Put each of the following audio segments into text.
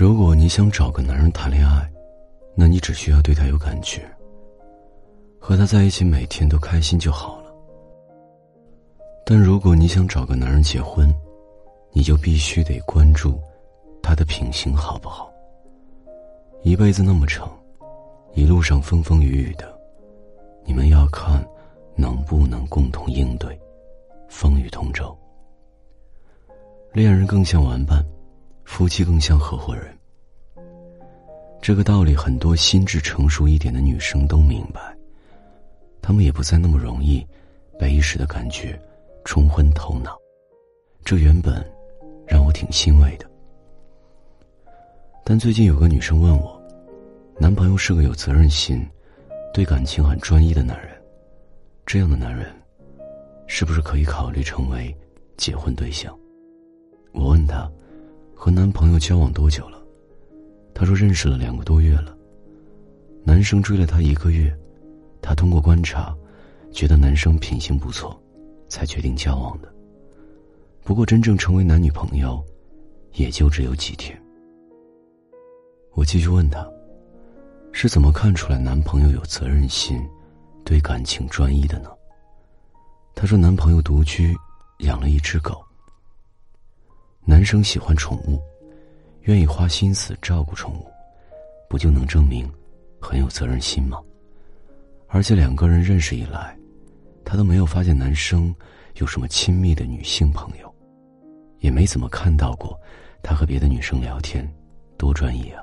如果你想找个男人谈恋爱，那你只需要对他有感觉，和他在一起每天都开心就好了。但如果你想找个男人结婚，你就必须得关注他的品行好不好。一辈子那么长，一路上风风雨雨的，你们要看能不能共同应对风雨同舟。恋人更像玩伴。夫妻更像合伙人，这个道理很多心智成熟一点的女生都明白，她们也不再那么容易被一时的感觉冲昏头脑，这原本让我挺欣慰的。但最近有个女生问我，男朋友是个有责任心、对感情很专一的男人，这样的男人是不是可以考虑成为结婚对象？我问她。和男朋友交往多久了？她说认识了两个多月了。男生追了她一个月，她通过观察，觉得男生品行不错，才决定交往的。不过真正成为男女朋友，也就只有几天。我继续问她，是怎么看出来男朋友有责任心、对感情专一的呢？她说男朋友独居，养了一只狗。男生喜欢宠物，愿意花心思照顾宠物，不就能证明很有责任心吗？而且两个人认识以来，他都没有发现男生有什么亲密的女性朋友，也没怎么看到过他和别的女生聊天，多专一啊！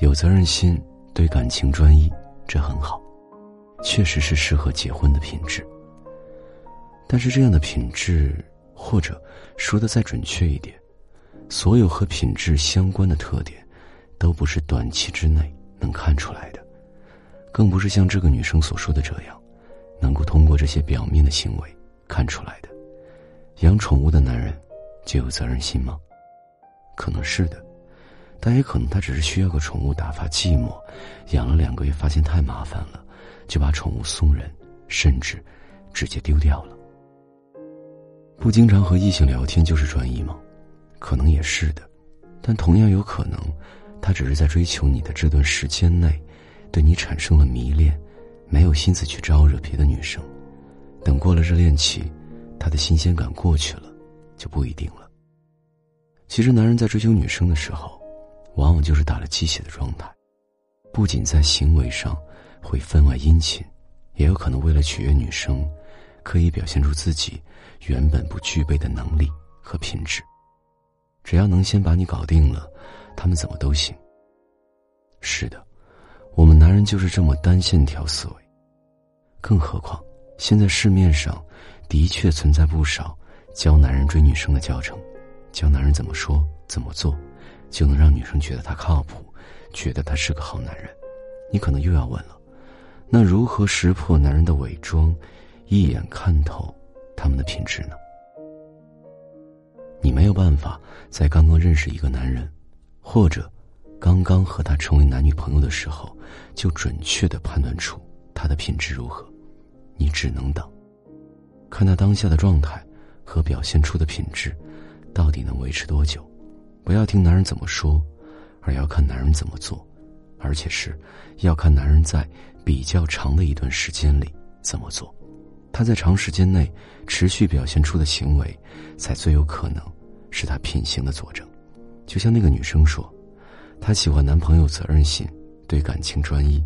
有责任心，对感情专一，这很好，确实是适合结婚的品质。但是这样的品质。或者说的再准确一点，所有和品质相关的特点，都不是短期之内能看出来的，更不是像这个女生所说的这样，能够通过这些表面的行为看出来的。养宠物的男人就有责任心吗？可能是的，但也可能他只是需要个宠物打发寂寞，养了两个月发现太麻烦了，就把宠物送人，甚至直接丢掉了。不经常和异性聊天就是专一吗？可能也是的，但同样有可能，他只是在追求你的这段时间内，对你产生了迷恋，没有心思去招惹别的女生。等过了热恋期，他的新鲜感过去了，就不一定了。其实，男人在追求女生的时候，往往就是打了鸡血的状态，不仅在行为上会分外殷勤，也有可能为了取悦女生。可以表现出自己原本不具备的能力和品质，只要能先把你搞定了，他们怎么都行。是的，我们男人就是这么单线条思维。更何况，现在市面上的确存在不少教男人追女生的教程，教男人怎么说怎么做，就能让女生觉得他靠谱，觉得他是个好男人。你可能又要问了，那如何识破男人的伪装？一眼看透他们的品质呢？你没有办法在刚刚认识一个男人，或者刚刚和他成为男女朋友的时候，就准确的判断出他的品质如何。你只能等，看他当下的状态和表现出的品质，到底能维持多久？不要听男人怎么说，而要看男人怎么做，而且是要看男人在比较长的一段时间里怎么做。他在长时间内持续表现出的行为，才最有可能是他品行的佐证。就像那个女生说，她喜欢男朋友责任心，对感情专一。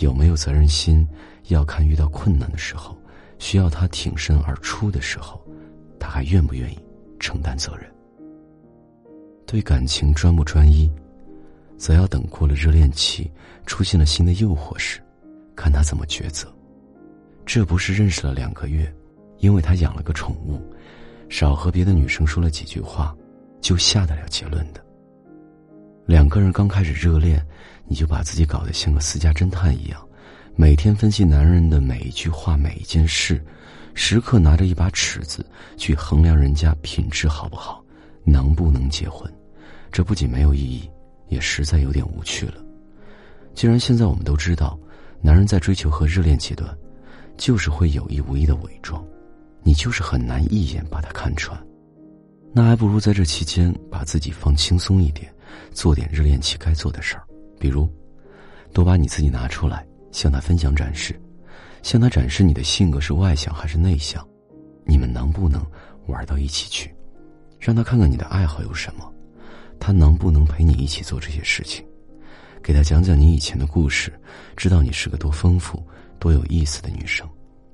有没有责任心，要看遇到困难的时候，需要他挺身而出的时候，他还愿不愿意承担责任。对感情专不专一，则要等过了热恋期，出现了新的诱惑时，看他怎么抉择。这不是认识了两个月，因为他养了个宠物，少和别的女生说了几句话，就下得了结论的。两个人刚开始热恋，你就把自己搞得像个私家侦探一样，每天分析男人的每一句话、每一件事，时刻拿着一把尺子去衡量人家品质好不好，能不能结婚。这不仅没有意义，也实在有点无趣了。既然现在我们都知道，男人在追求和热恋阶段。就是会有意无意的伪装，你就是很难一眼把他看穿。那还不如在这期间把自己放轻松一点，做点热恋期该做的事儿，比如，多把你自己拿出来向他分享展示，向他展示你的性格是外向还是内向，你们能不能玩到一起去，让他看看你的爱好有什么，他能不能陪你一起做这些事情，给他讲讲你以前的故事，知道你是个多丰富、多有意思的女生。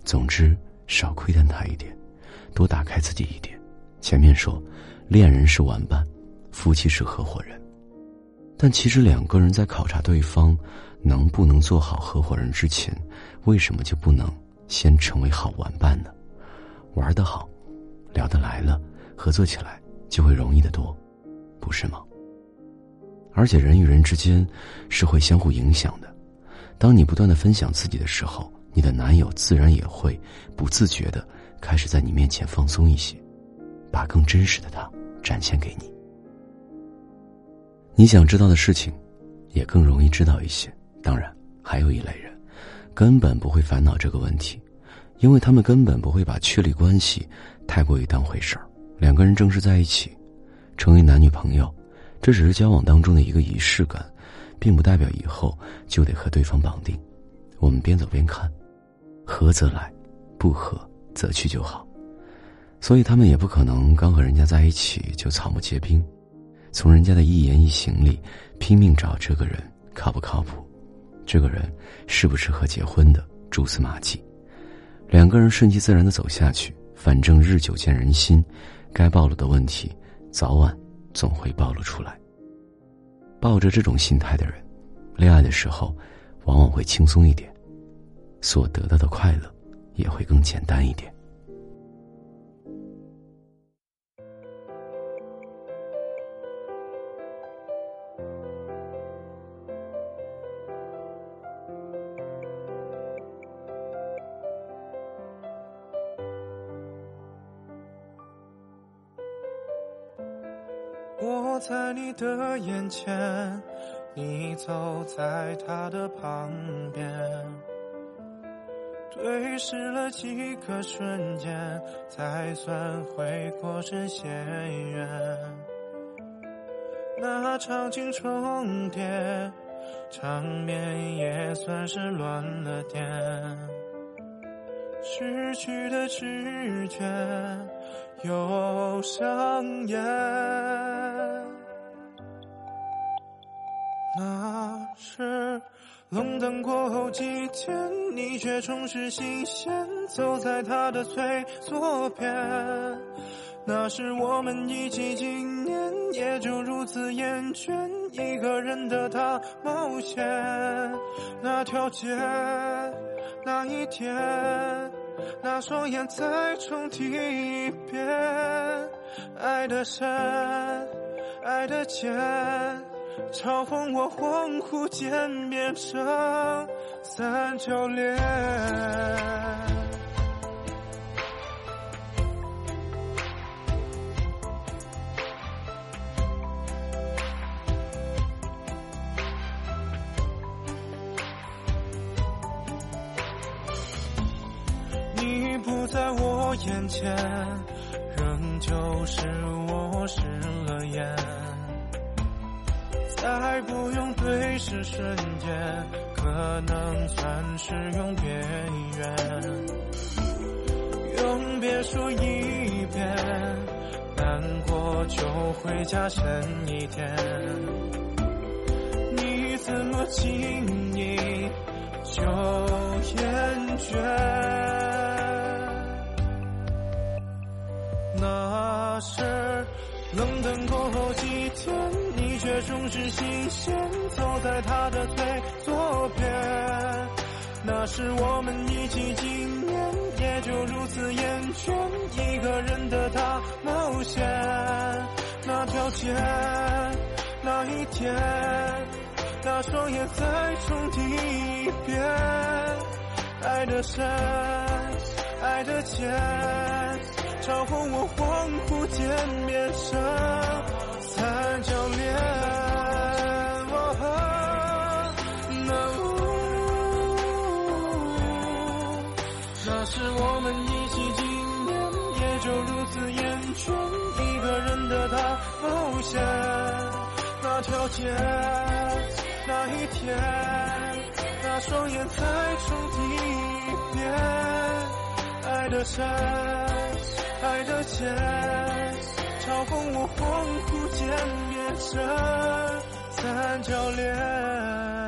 总之，少亏待她一点，多打开自己一点。前面说，恋人是玩伴，夫妻是合伙人，但其实两个人在考察对方能不能做好合伙人之前，为什么就不能先成为好玩伴呢？玩得好，聊得来了，合作起来就会容易得多，不是吗？而且人与人之间是会相互影响的，当你不断的分享自己的时候，你的男友自然也会不自觉的开始在你面前放松一些。把更真实的他展现给你。你想知道的事情，也更容易知道一些。当然，还有一类人，根本不会烦恼这个问题，因为他们根本不会把确立关系太过于当回事儿。两个人正式在一起，成为男女朋友，这只是交往当中的一个仪式感，并不代表以后就得和对方绑定。我们边走边看，合则来，不合则去就好。所以他们也不可能刚和人家在一起就草木皆兵，从人家的一言一行里拼命找这个人靠不靠谱，这个人适不适合结婚的蛛丝马迹，两个人顺其自然的走下去，反正日久见人心，该暴露的问题早晚总会暴露出来。抱着这种心态的人，恋爱的时候往往会轻松一点，所得到的快乐也会更简单一点。在你的眼前，你走在他的旁边，对视了几个瞬间，才算回过神，现缘。那场景重叠，场面也算是乱了点，失去的知觉又上演。那是冷淡过后几天，你却重拾新鲜，走在他的最左边。那是我们一起几年，也就如此厌倦一个人的他冒险。那条街，那一天，那双眼再重提一遍，爱的深，爱的浅。嘲讽我恍惚间变成三角恋，我眼前，仍旧是我失了眼。再不用对视瞬间，可能算是永别缘。永别说一遍，难过就会加深一点。你。怎么轻易就厌倦？那是冷淡过后几天。你却终是新鲜，走在他的最左边。那是我们一起几年，也就如此厌倦一个人的大冒险。那条街，那一天，那双眼再重提一遍。爱的深，爱的浅，嘲讽我恍惚间变成。三角恋，那是我们一起几年，也就如此厌倦一个人的大冒险。那条街，那一天，那双眼再重提一遍，爱的深，爱的浅，嘲讽我恍惚间变成三角恋。